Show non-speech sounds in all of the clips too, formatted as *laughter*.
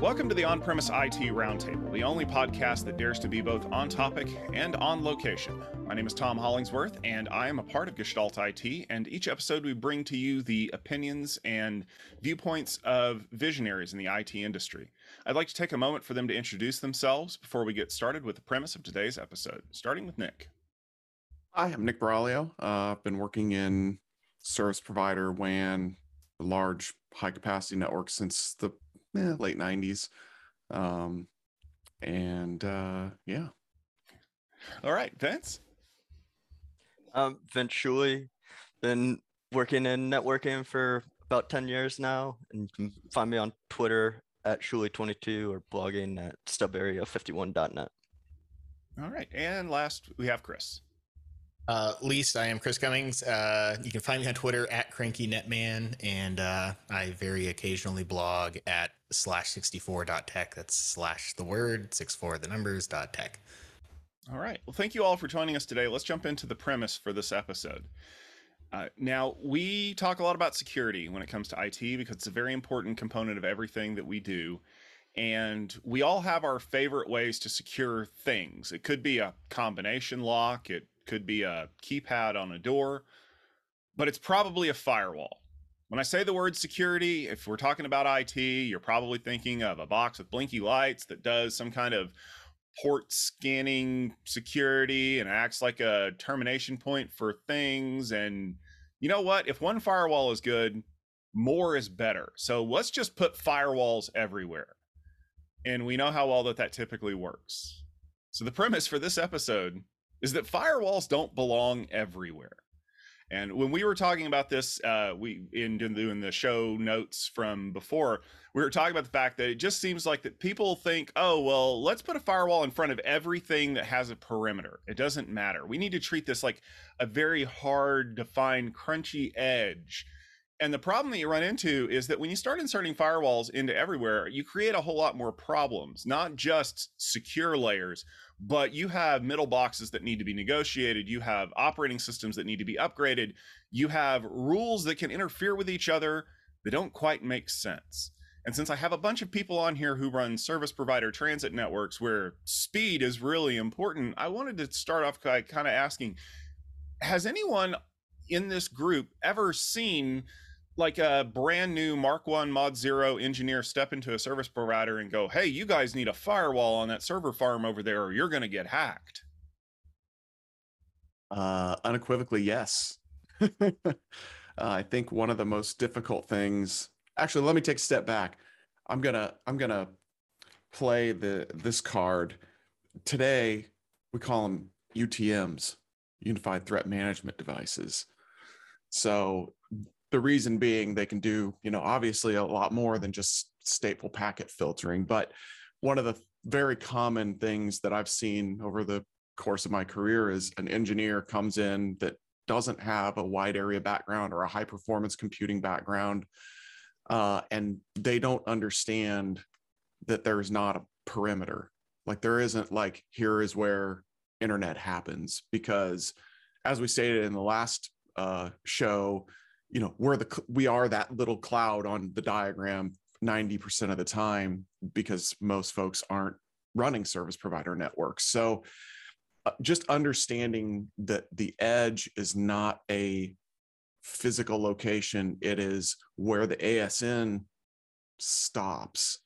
Welcome to the On Premise IT Roundtable, the only podcast that dares to be both on topic and on location. My name is Tom Hollingsworth, and I am a part of Gestalt IT. And each episode, we bring to you the opinions and viewpoints of visionaries in the IT industry. I'd like to take a moment for them to introduce themselves before we get started with the premise of today's episode, starting with Nick. Hi, I'm Nick Buraglio. Uh, I've been working in service provider, WAN, large high capacity networks since the eh, late 90s. Um, and uh, yeah. All right, Vince. Um, Vince Schuele, been working in networking for about 10 years now. And you can find me on Twitter at Schuele22 or blogging at stubarea51.net. All right. And last, we have Chris. Uh, least I am Chris Cummings. Uh, you can find me on Twitter at cranky CrankyNetman, and uh, I very occasionally blog at slash 64.tech. That's slash the word, 64 the numbers dot tech. All right. Well, thank you all for joining us today. Let's jump into the premise for this episode. Uh, now, we talk a lot about security when it comes to IT because it's a very important component of everything that we do. And we all have our favorite ways to secure things. It could be a combination lock, it could be a keypad on a door, but it's probably a firewall. When I say the word security, if we're talking about IT, you're probably thinking of a box with blinky lights that does some kind of port scanning security and acts like a termination point for things. And you know what? If one firewall is good, more is better. So let's just put firewalls everywhere. And we know how well that that typically works. So the premise for this episode is that firewalls don't belong everywhere. And when we were talking about this, uh, we in doing the show notes from before, we were talking about the fact that it just seems like that people think, oh well, let's put a firewall in front of everything that has a perimeter. It doesn't matter. We need to treat this like a very hard, defined, crunchy edge. And the problem that you run into is that when you start inserting firewalls into everywhere, you create a whole lot more problems, not just secure layers, but you have middle boxes that need to be negotiated. You have operating systems that need to be upgraded. You have rules that can interfere with each other that don't quite make sense. And since I have a bunch of people on here who run service provider transit networks where speed is really important, I wanted to start off by kind of asking Has anyone in this group ever seen like a brand new Mark One Mod Zero engineer step into a service provider and go, "Hey, you guys need a firewall on that server farm over there, or you're going to get hacked." Uh, unequivocally, yes. *laughs* uh, I think one of the most difficult things. Actually, let me take a step back. I'm gonna I'm gonna play the this card today. We call them UTM's, Unified Threat Management Devices. So the reason being they can do you know obviously a lot more than just stateful packet filtering but one of the very common things that i've seen over the course of my career is an engineer comes in that doesn't have a wide area background or a high performance computing background uh, and they don't understand that there's not a perimeter. Like there isn't like here is where internet happens because as we stated in the last uh, show you know we're the we are that little cloud on the diagram 90% of the time because most folks aren't running service provider networks. So uh, just understanding that the edge is not a physical location it is where the asn stops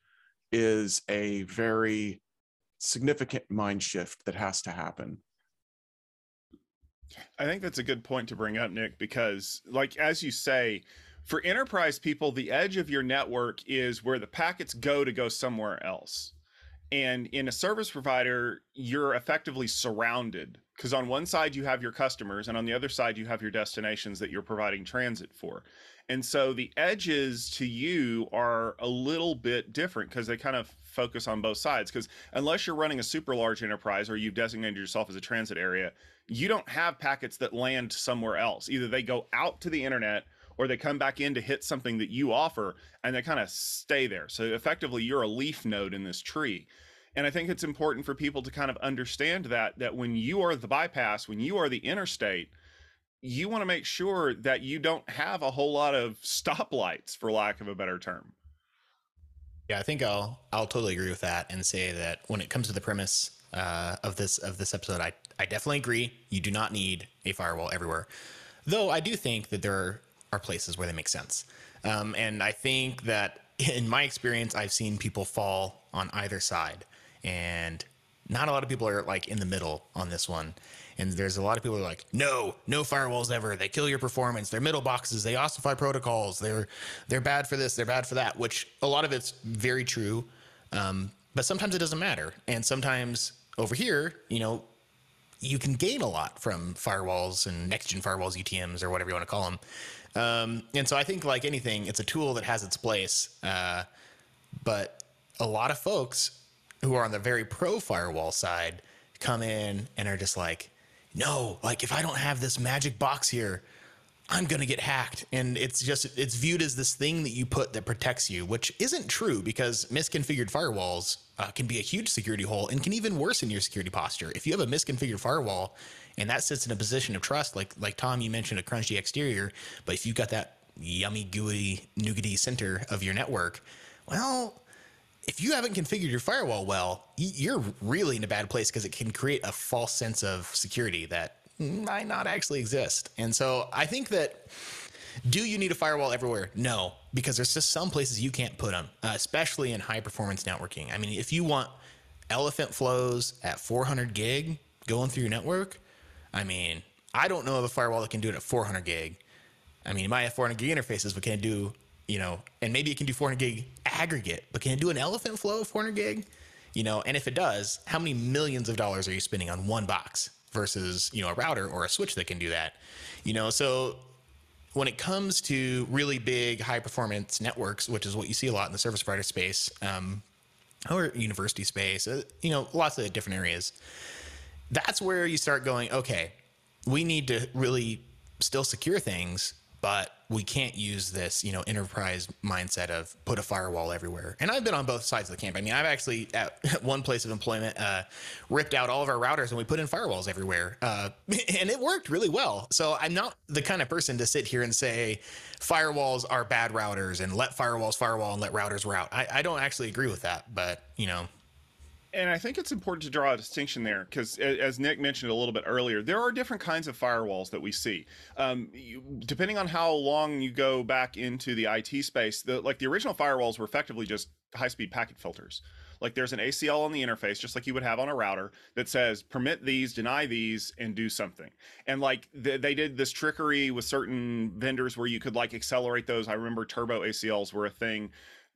is a very significant mind shift that has to happen I think that's a good point to bring up, Nick, because, like, as you say, for enterprise people, the edge of your network is where the packets go to go somewhere else. And in a service provider, you're effectively surrounded because on one side you have your customers, and on the other side you have your destinations that you're providing transit for. And so the edges to you are a little bit different because they kind of focus on both sides. Because unless you're running a super large enterprise or you've designated yourself as a transit area, you don't have packets that land somewhere else. Either they go out to the internet or they come back in to hit something that you offer and they kind of stay there. So effectively, you're a leaf node in this tree. And I think it's important for people to kind of understand that that when you are the bypass, when you are the interstate, you want to make sure that you don't have a whole lot of stoplights, for lack of a better term. Yeah, I think I'll I'll totally agree with that and say that when it comes to the premise uh, of this of this episode, I I definitely agree. You do not need a firewall everywhere, though. I do think that there are places where they make sense, um, and I think that *laughs* in my experience, I've seen people fall on either side, and not a lot of people are like in the middle on this one. And there's a lot of people are like, no, no firewalls ever. They kill your performance. They're middle boxes. They ossify protocols. They're they're bad for this. They're bad for that. Which a lot of it's very true, um, but sometimes it doesn't matter. And sometimes over here, you know, you can gain a lot from firewalls and next gen firewalls, UTM's, or whatever you want to call them. Um, and so I think, like anything, it's a tool that has its place. Uh, but a lot of folks who are on the very pro firewall side come in and are just like, no, like if I don't have this magic box here, I'm going to get hacked. And it's just, it's viewed as this thing that you put that protects you, which isn't true because misconfigured firewalls uh, can be a huge security hole and can even worsen your security posture. If you have a misconfigured firewall and that sits in a position of trust, like, like Tom, you mentioned a crunchy exterior, but if you've got that yummy, gooey, nougaty center of your network, well, if you haven't configured your firewall well, you're really in a bad place because it can create a false sense of security that might not actually exist. And so I think that do you need a firewall everywhere? No, because there's just some places you can't put them, uh, especially in high performance networking. I mean, if you want elephant flows at 400 gig going through your network, I mean, I don't know of a firewall that can do it at 400 gig. I mean, have 400 gig interfaces, but can it do you know, and maybe it can do 400 gig aggregate, but can it do an elephant flow of 400 gig? You know, and if it does, how many millions of dollars are you spending on one box versus, you know, a router or a switch that can do that? You know, so when it comes to really big high performance networks, which is what you see a lot in the service provider space, um, or university space, uh, you know, lots of different areas, that's where you start going, okay, we need to really still secure things, but we can't use this, you know, enterprise mindset of put a firewall everywhere. And I've been on both sides of the camp. I mean, I've actually at *laughs* one place of employment uh, ripped out all of our routers and we put in firewalls everywhere, uh, *laughs* and it worked really well. So I'm not the kind of person to sit here and say firewalls are bad routers and let firewalls firewall and let routers route. I, I don't actually agree with that, but you know, and I think it's important to draw a distinction there because, as Nick mentioned a little bit earlier, there are different kinds of firewalls that we see. Um, you, depending on how long you go back into the IT space, the like the original firewalls were effectively just high-speed packet filters. Like there's an ACL on the interface, just like you would have on a router, that says permit these, deny these, and do something. And like th- they did this trickery with certain vendors where you could like accelerate those. I remember turbo ACLs were a thing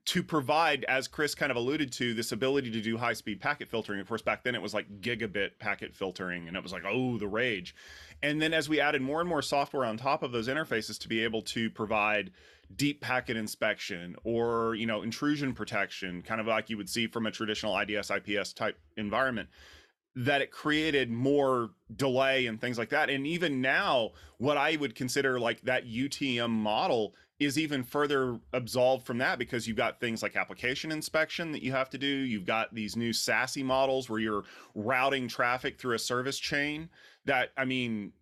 to provide, as Chris kind of alluded to, this ability to do high speed packet filtering. Of course, back then it was like gigabit packet filtering, and it was like, oh, the rage. And then as we added more and more software on top of those interfaces to be able to provide deep packet inspection or you know intrusion protection, kind of like you would see from a traditional IDS IPS type environment, that it created more delay and things like that. And even now, what I would consider like that UTM model is even further absolved from that because you've got things like application inspection that you have to do. You've got these new SASE models where you're routing traffic through a service chain that, I mean,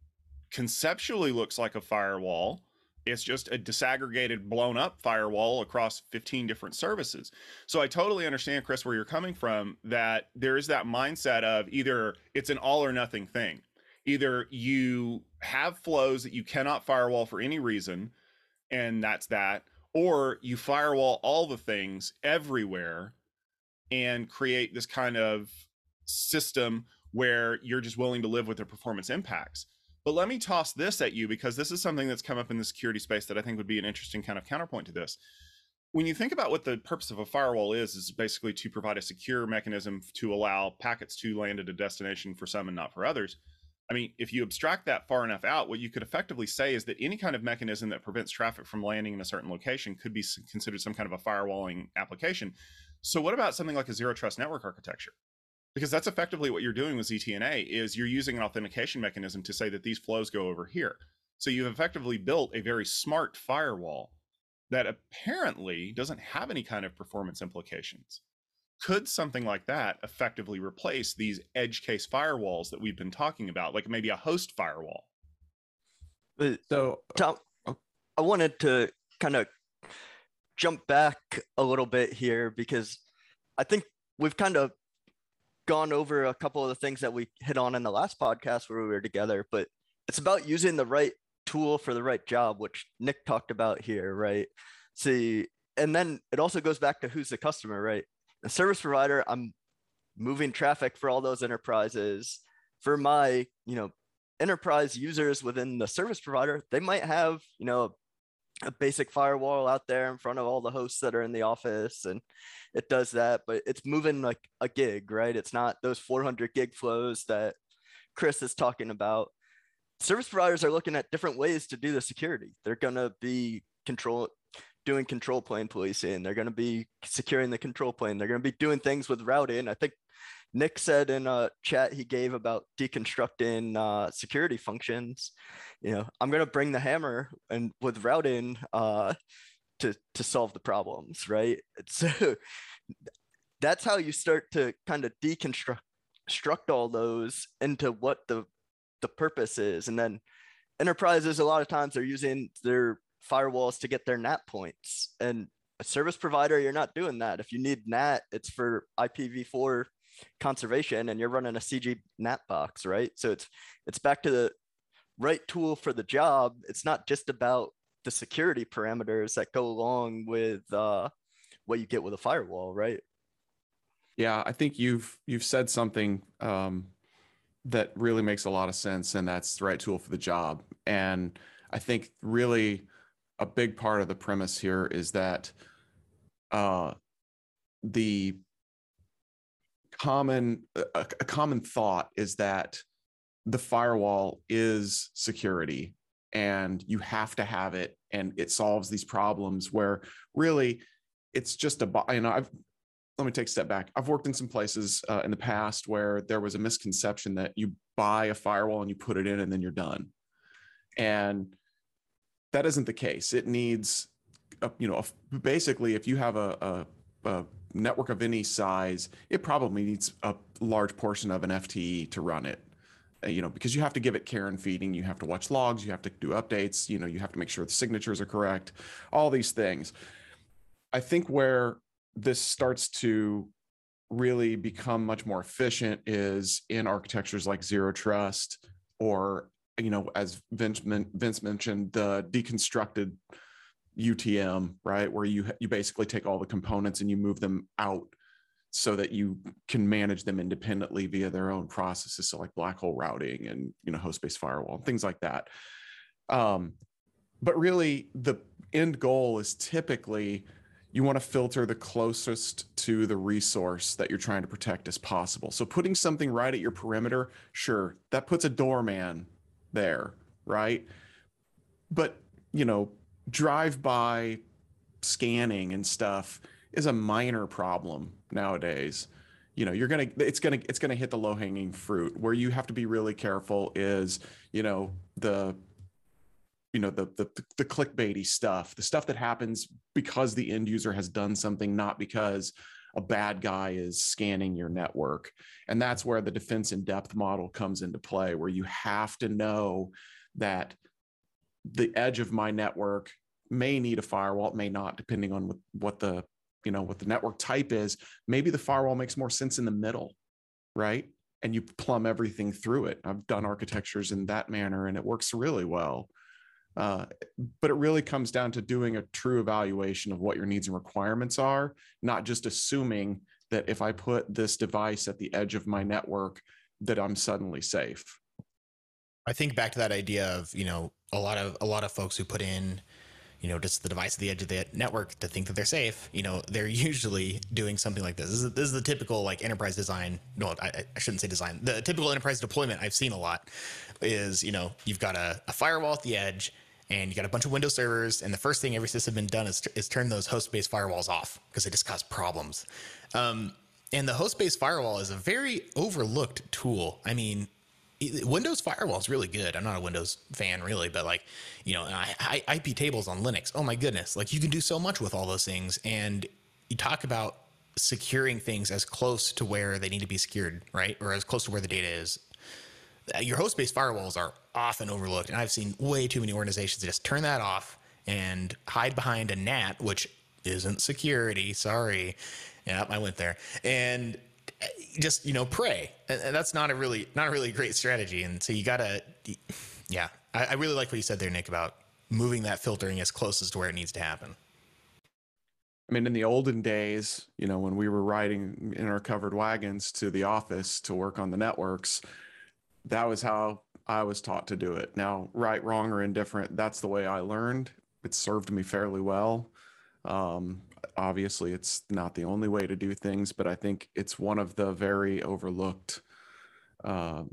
conceptually looks like a firewall. It's just a disaggregated, blown up firewall across 15 different services. So I totally understand, Chris, where you're coming from, that there is that mindset of either it's an all or nothing thing. Either you have flows that you cannot firewall for any reason, and that's that or you firewall all the things everywhere and create this kind of system where you're just willing to live with the performance impacts. But let me toss this at you because this is something that's come up in the security space that i think would be an interesting kind of counterpoint to this. When you think about what the purpose of a firewall is is basically to provide a secure mechanism to allow packets to land at a destination for some and not for others I mean, if you abstract that far enough out, what you could effectively say is that any kind of mechanism that prevents traffic from landing in a certain location could be considered some kind of a firewalling application. So, what about something like a zero trust network architecture? Because that's effectively what you're doing with ZTNA is you're using an authentication mechanism to say that these flows go over here. So you've effectively built a very smart firewall that apparently doesn't have any kind of performance implications could something like that effectively replace these edge case firewalls that we've been talking about like maybe a host firewall So tom uh, oh. i wanted to kind of jump back a little bit here because I think we've kind of gone over a couple of the things that we hit on in the last podcast where we were together, but it's about using the right tool for the right job, which Nick talked about here, right? See, and then it also goes back to who's the customer, right? The service provider, I'm moving traffic for all those enterprises. For my, you know, enterprise users within the service provider, they might have, you know, a basic firewall out there in front of all the hosts that are in the office and it does that but it's moving like a gig right? It's not those 400 gig flows that chris is talking about. Service providers are looking at different ways to do the security. They're going to be control doing control plane policing. They're going to be securing the control plane. They're going to be doing things with routing. I think Nick said in a chat he gave about deconstructing uh, security functions, you know, I'm going to bring the hammer and with routing uh, to to solve the problems, right? *laughs* So that's how you start to kind of deconstruct construct all those into what the the purpose is, and then enterprises a lot of times they're using their firewalls to get their NAT points, and a service provider you're not doing that. If you need NAT, it's for IPv4 conservation and you're running a CG NAT box, right? So it's it's back to the right tool for the job. It's not just about the security parameters that go along with uh, what you get with a firewall, right? Yeah, I think you've you've said something um, that really makes a lot of sense, and that's the right tool for the job. And I think really a big part of the premise here is that uh, the common a, a common thought is that the firewall is security and you have to have it and it solves these problems where really it's just a you know i've let me take a step back. I've worked in some places uh, in the past where there was a misconception that you buy a firewall and you put it in and then you're done. And that isn't the case it needs a, you know a, basically if you have a, a, a network of any size, it probably needs a large portion of an FTE to run it. Uh, you know, because you have to give it care and feeding, you have to watch logs, you have to do updates, you know, you have to make sure the signatures are correct, all these things. I think where this starts to really become much more efficient is in architectures like zero trust or you know as vince, vince mentioned the deconstructed UTM, right? Where you you basically take all the components and you move them out so that you can manage them independently via their own processes. So like black hole routing and you know host-based firewall and things like that. Um, but really the end goal is typically you want to filter the closest to the resource that you're trying to protect as possible. So putting something right at your perimeter, sure, that puts a doorman there, right? But you know, drive-by scanning and stuff is a minor problem nowadays you know you're gonna it's gonna it's gonna hit the low-hanging fruit where you have to be really careful is you know the you know the the the clickbaity stuff the stuff that happens because the end user has done something not because a bad guy is scanning your network and that's where the defense in depth model comes into play where you have to know that the edge of my network may need a firewall, it may not, depending on what, the you know what the network type is. Maybe the firewall makes more sense in the middle, right? And you plumb everything through it. I've done architectures in that manner, and it works really well. Uh, but it really comes down to doing a true evaluation of what your needs and requirements are, not just assuming that if I put this device at the edge of my network, that I'm suddenly safe. I think back to that idea of you know a lot of a lot of folks who put in you know just the device at the edge of the network to think that they're safe you know they're *laughs* usually doing something like this this is, this is the typical like enterprise design no I, I, shouldn't say design the typical enterprise deployment i've seen a lot is you know you've got a, a firewall at the edge and you got a bunch of Windows servers, and the first thing every been done is, is turn those host-based firewalls off because they just cause problems. Um, and the host-based firewall is a very overlooked tool. I mean, Windows firewall is really good. I'm not a Windows fan really, but like, you know, I, I, IP tables on Linux. Oh my goodness. Like you can do so much with all those things. And you talk about securing things as close to where they need to be secured, right? Or as close to where the data is. Uh, your host based firewalls are often overlooked. And I've seen way too many organizations just turn that off and hide behind a NAT, which isn't security. Sorry. Yeah, I went there. And uh, just, you know, pray. And, that's not a really, not a really great strategy. And so you gotta, yeah, I, I really like what you said there, Nick, about moving that filtering as close as to where it needs to happen. I mean, in the olden days, you know, when we were riding in our covered wagons to the office to work on the networks, that was how I was taught to do it. Now, right, wrong, or indifferent, that's the way I learned. It served me fairly well. Um, obviously, it's not the only way to do things, but I think it's one of the very overlooked uh,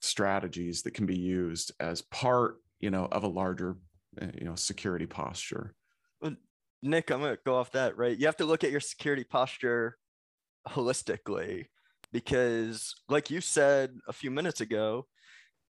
strategies that can be used as part, you know, of a larger, uh, you know, security posture. Nick, I'm gonna go off that, right? You have to look at your security posture holistically because like you said a few minutes ago,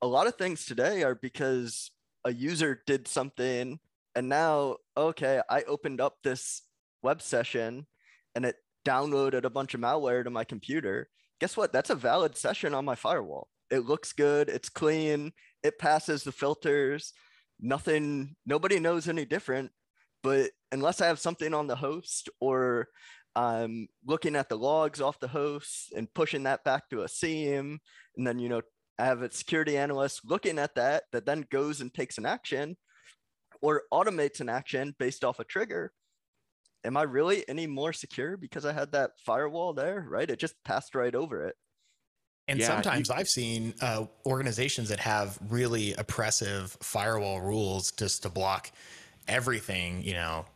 a lot of things today are because a user did something and now okay, I opened up this web session and it downloaded a bunch of malware to my computer. Guess what? That's a valid session on my firewall. It looks good, it's clean, it passes the filters. Nothing nobody knows any different but unless I have something on the host or I'm looking at the logs off the host and pushing that back to a SIEM, and then you know I have a security analyst looking at that that then goes and takes an action or automates an action based off a trigger. Am I really any more secure because I had that firewall there? Right, it just passed right over it. And yeah, sometimes you, I've seen uh, organizations that have really oppressive firewall rules just to block everything, you know,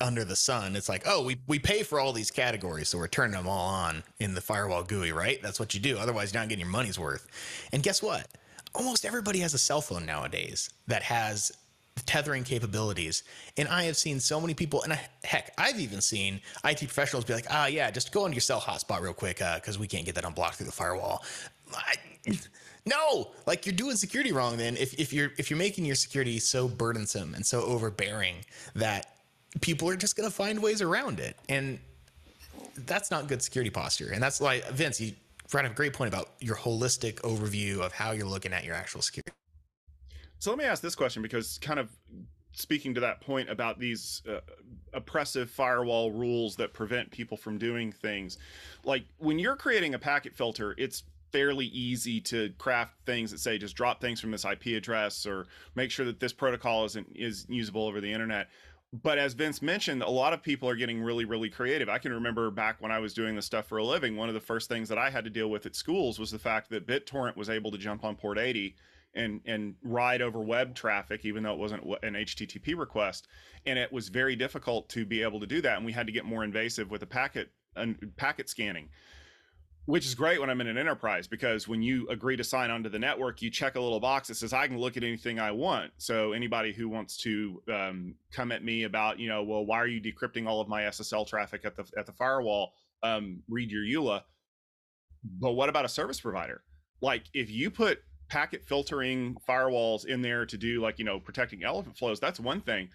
under the sun. It's like, oh, we, we pay for all these categories, so we're turning them all on in the firewall GUI, right? That's what you do. Otherwise, you're not getting your money's worth. And guess what? Almost everybody has a cell phone nowadays that has tethering capabilities. And I have seen so many people, and I, heck, I've even seen IT professionals be like, ah, yeah, just go into your cell hotspot real quick because uh, we can't get that unblocked through the firewall. I, no, like you're doing security wrong. Then if, if you're if you're making your security so burdensome and so overbearing that people are just going to find ways around it, and that's not good security posture. And that's why Vince, you brought up a great point about your holistic overview of how you're looking at your actual security. So let me ask this question because kind of speaking to that point about these uh, oppressive firewall rules that prevent people from doing things like when you're creating a packet filter it's fairly easy to craft things that say just drop things from this IP address or make sure that this protocol isn't is usable over the internet. But as Vince mentioned, a lot of people are getting really, really creative. I can remember back when I was doing this stuff for a living, one of the first things that I had to deal with at schools was the fact that BitTorrent was able to jump on port 80 and and ride over web traffic, even though it wasn't an HTTP request, and it was very difficult to be able to do that. And we had to get more invasive with the packet uh, packet scanning which is great when I'm in an enterprise because when you agree to sign onto the network, you check a little box that says I can look at anything I want. So anybody who wants to um, come at me about, you know, well, why are you decrypting all of my SSL traffic at the at the firewall? Um, read your EULA. But what about a service provider? Like if you put packet filtering firewalls in there to do like you know protecting elephant flows, that's one thing.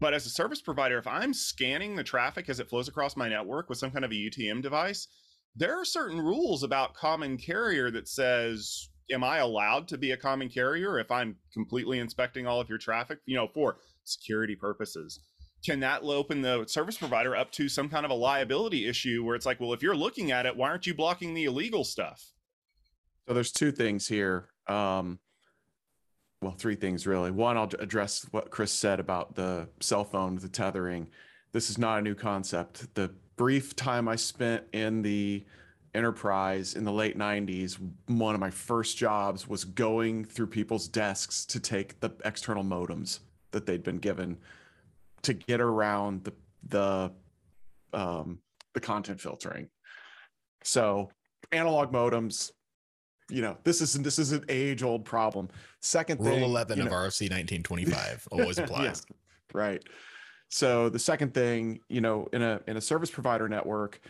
But as a service provider, if I'm scanning the traffic as it flows across my network with some kind of a UTM device, there are certain rules about common carrier that says am i allowed to be a common carrier if i'm completely inspecting all of your traffic? You know for security purposes. Can that open the service provider up to some kind of a liability issue where it's like well if you're looking at it why aren't you blocking the illegal stuff? So there's two things here um well three things really. One i'll address what chris said about the cell phone the tethering. This is not a new concept. The brief time I spent in the enterprise in the late 90s, one of my first jobs was going through people's desks to take the external modems that they'd been given to get around the the um, the content filtering. So analog modems, you know, this is this is an age old problem. Second Rule thing, 11 of know, RFC 1925 always *laughs* applies. yeah, right. So the second thing, you know, in a in a service provider network,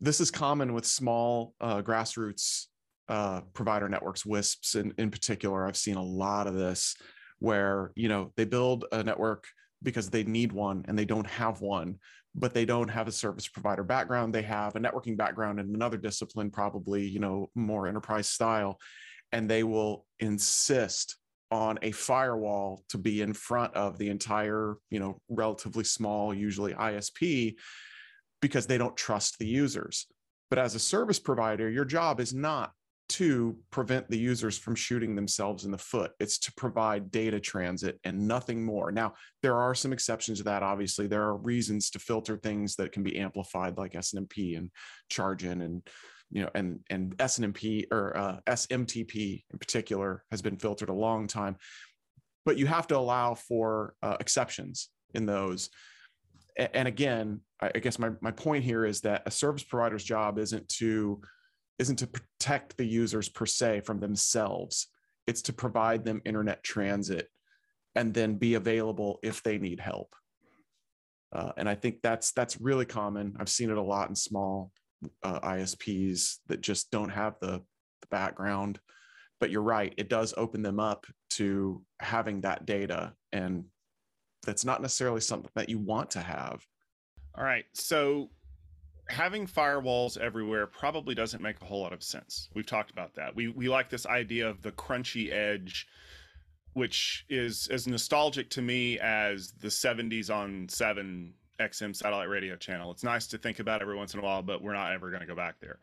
this is common with small uh, grassroots uh, provider networks, WISPs in, in particular. I've seen a lot of this where, you know, they build a network because they need one and they don't have one, but they don't have a service provider background. They have a networking background in another discipline, probably, you know, more enterprise style. And they will insist on a firewall to be in front of the entire, you know, relatively small, usually ISP, because they don't trust the users. But as a service provider, your job is not to prevent the users from shooting themselves in the foot. It's to provide data transit and nothing more. Now, there are some exceptions to that. Obviously, there are reasons to filter things that can be amplified, like SNMP and chargen and you know, and and SNMP or uh, SMTP in particular has been filtered a long time, but you have to allow for uh, exceptions in those. And again, I guess my my point here is that a service provider's job isn't to isn't to protect the users per se from themselves. It's to provide them internet transit and then be available if they need help. Uh, and I think that's that's really common. I've seen it a lot in small uh, ISPs that just don't have the, the background. But you're right, it does open them up to having that data. And that's not necessarily something that you want to have. All right. So having firewalls everywhere probably doesn't make a whole lot of sense. We've talked about that. We we like this idea of the crunchy edge, which is as nostalgic to me as the 70s on 7 XM satellite radio channel. It's nice to think about every once in a while, but we're not ever going to go back there.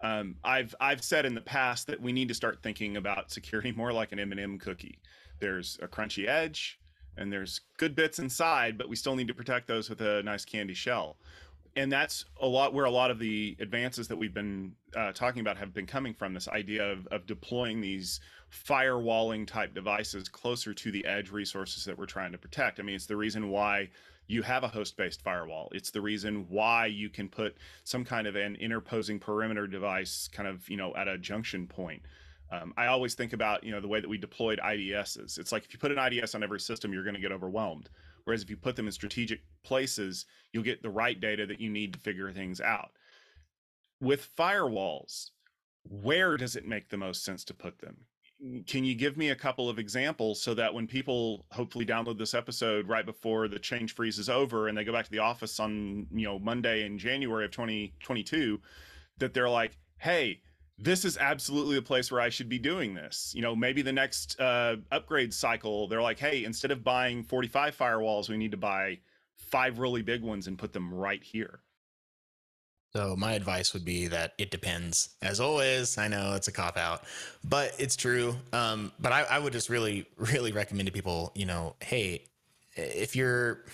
Um, I've I've said in the past that we need to start thinking about security more like an M&M cookie. There's a crunchy edge, and there's good bits inside, but we still need to protect those with a nice candy shell. And that's a lot where a lot of the advances that we've been uh, talking about have been coming from. This idea of, of deploying these firewalling type devices closer to the edge resources that we're trying to protect. I mean, it's the reason why you have a host based firewall. It's the reason why you can put some kind of an interposing perimeter device kind of, you know, at a junction point. Um, I always think about, you know, the way that we deployed IDSs. It's like if you put an IDS on every system, you're going to get overwhelmed. Whereas if you put them in strategic places, you'll get the right data that you need to figure things out. With firewalls, where does it make the most sense to put them? Can you give me a couple of examples so that when people hopefully download this episode right before the change freeze is over and they go back to the office on you know monday in january of 2022 that they're like hey this is absolutely the place where i should be doing this. You know maybe the next uh, upgrade cycle they're like hey instead of buying 45 firewalls we need to buy five really big ones and put them right here so my advice would be that it depends. As always, I know it's a cop out, but it's true. Um, but I, I would just really, *laughs* really recommend to people, you know, hey, if you're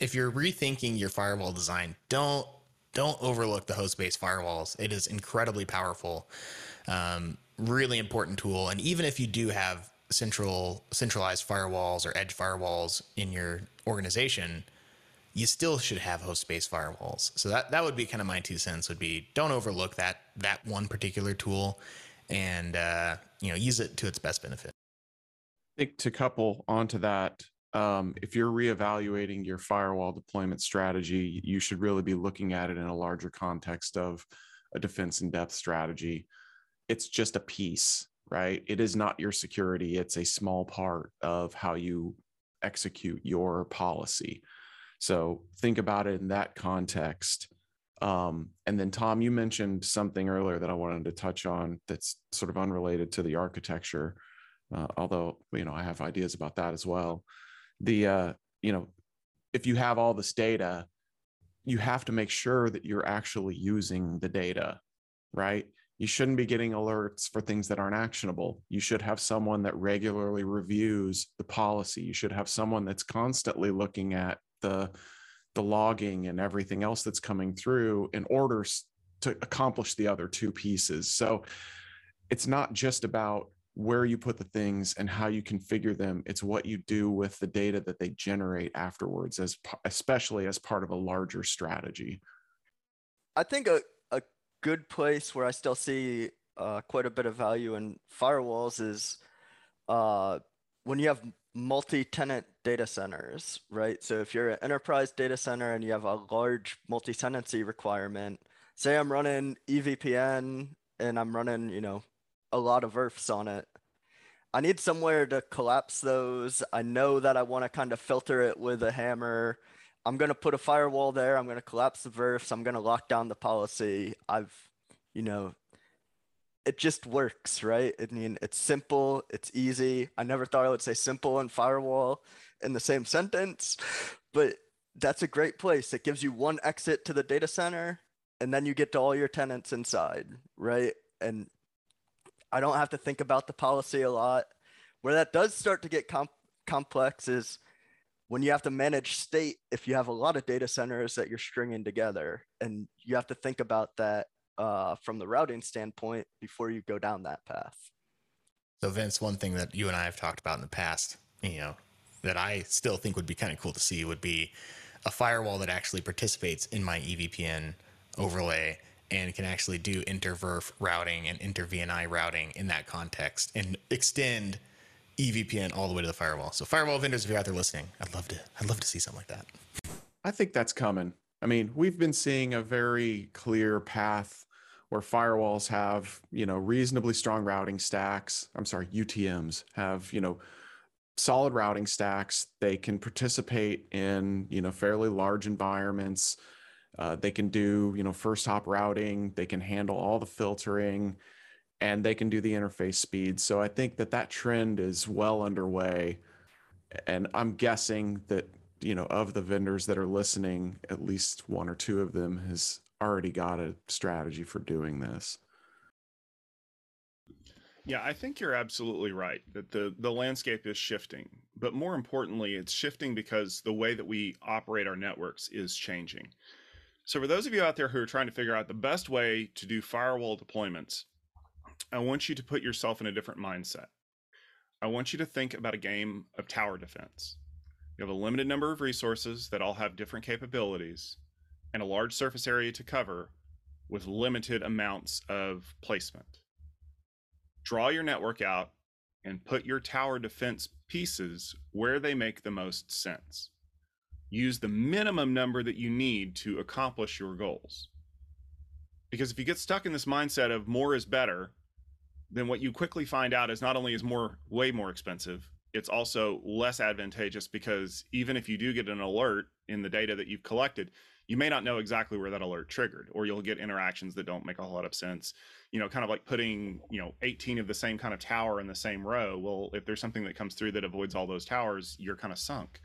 if you're rethinking your firewall design, don't don't overlook the host-based firewalls. It is incredibly powerful, um, really important tool. And even if you do have central centralized firewalls or edge firewalls in your organization, you still should have host-based firewalls. So that that would be kind of my two cents. Would be don't overlook that that one particular tool, and uh, you know use it to its best benefit. I think to couple onto that, um, if you're reevaluating your firewall deployment strategy, you should really be looking at it in a larger context of a defense in depth strategy. It's just a piece, right? It is not your security. It's a small part of how you execute your policy. So think about it in that context. Um, and then, Tom, you mentioned something earlier that I wanted to touch on that's sort of unrelated to the architecture, uh, although you know I have ideas about that as well. The uh, you know, if you have all this data, you have to make sure that you're actually using the data, right? You shouldn't be getting alerts for things that aren't actionable. You should have someone that regularly reviews the policy. You should have someone that's constantly looking at the the logging and everything else that's coming through in order to accomplish the other two pieces. So it's not just about where you put the things and how you configure them it's what you do with the data that they generate afterwards as especially as part of a larger strategy i think a, a good place where i still see uh, quite a bit of value in firewalls is uh, when you have multi-tenant data centers, right? So if you're an enterprise data center and you have a large multi-tenancy requirement, say I'm running EVPN and I'm running, you know, a lot of VRFs on it. I need somewhere to collapse those. I know that I want to kind of filter it with a hammer. I'm going to put a firewall there. I'm going to collapse the VRFs. I'm going to lock down the policy. I've, you know, it just works, right? I mean, it's simple, it's easy. I never thought I would say simple and firewall in the same sentence, but that's a great place. It gives you one exit to the data center and then you get to all your tenants inside, right? And I don't have to think about the policy a lot. Where that does start to get com- complex is when you have to manage state if you have a lot of data centers that you're stringing together and you have to think about that uh, from the routing standpoint before you go down that path. So, Vince, one thing that you and I have talked about in the past, you know, that I still think would be kind of cool to see would be a firewall that actually participates in my EVPN overlay and can actually do inter-VRF routing and inter-VNI routing in that context and extend EVPN all the way to the firewall. So firewall vendors, if you're out there listening, I'd love to I'd love to see something like that. I think that's coming. I mean, we've been seeing a very clear path where firewalls have, you know, reasonably strong routing stacks. I'm sorry, UTMs have, you know, solid routing stacks. They can participate in, you know, fairly large environments. Uh, they can do, you know, first hop routing. They can handle all the filtering and they can do the interface speed. So I think that that trend is well underway. And I'm guessing that you know, of the vendors that are listening, at least one or two of them has already got a strategy for doing this. Yeah, I think you're absolutely right that the the landscape is shifting. But more importantly, it's shifting because the way that we operate our networks is changing. So for those of you out there who are trying to figure out the best way to do firewall deployments, I want you to put yourself in a different mindset. I want you to think about a game of tower defense. You have a limited number of resources that all have different capabilities and a large surface area to cover with limited amounts of placement. Draw your network out and put your tower defense pieces where they make the most sense. Use the minimum number that you need to accomplish your goals. Because if you get stuck in this mindset of more is better, then what you quickly find out is not only is more way more expensive, it's also less advantageous because even if you do get an alert in the data that you've collected, you may not know exactly where that alert triggered, or you'll get interactions that don't make a whole lot of sense. You know, kind of like putting, you know, 18 of the same kind of tower in the same row. Well, if there's something that comes through that avoids all those towers, you're kind of sunk.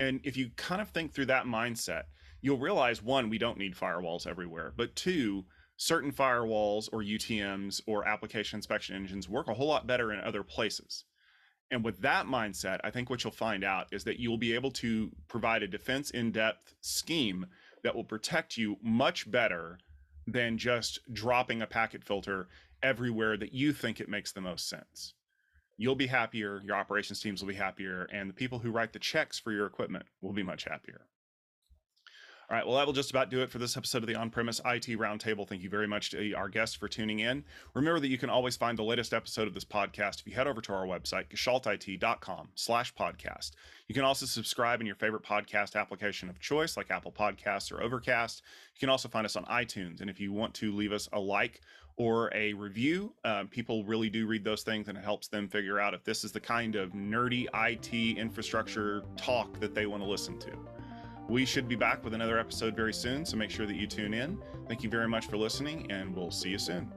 And if you kind of think through that mindset, you'll realize one, we don't need firewalls everywhere, but two, certain firewalls or UTMs or application inspection engines work a whole lot better in other places. And with that mindset, I think what you'll find out is that you'll be able to provide a defense in depth scheme that will protect you much better than just dropping a packet filter everywhere that you think it makes the most sense. You'll be happier, your operations teams will be happier, and the people who write the checks for your equipment will be much happier. All right, well, that will just about do it for this episode of the On Premise IT Roundtable. Thank you very much to our guests for tuning in. Remember that you can always find the latest episode of this podcast if you head over to our website, gestaltit.com slash podcast. You can also subscribe in your favorite podcast application of choice, like Apple Podcasts or Overcast. You can also find us on iTunes. And if you want to leave us a like or a review, uh, people really do read those things and it helps them figure out if this is the kind of nerdy IT infrastructure talk that they want to listen to. We should be back with another episode very soon, so make sure that you tune in. Thank you very much for listening, and we'll see you soon.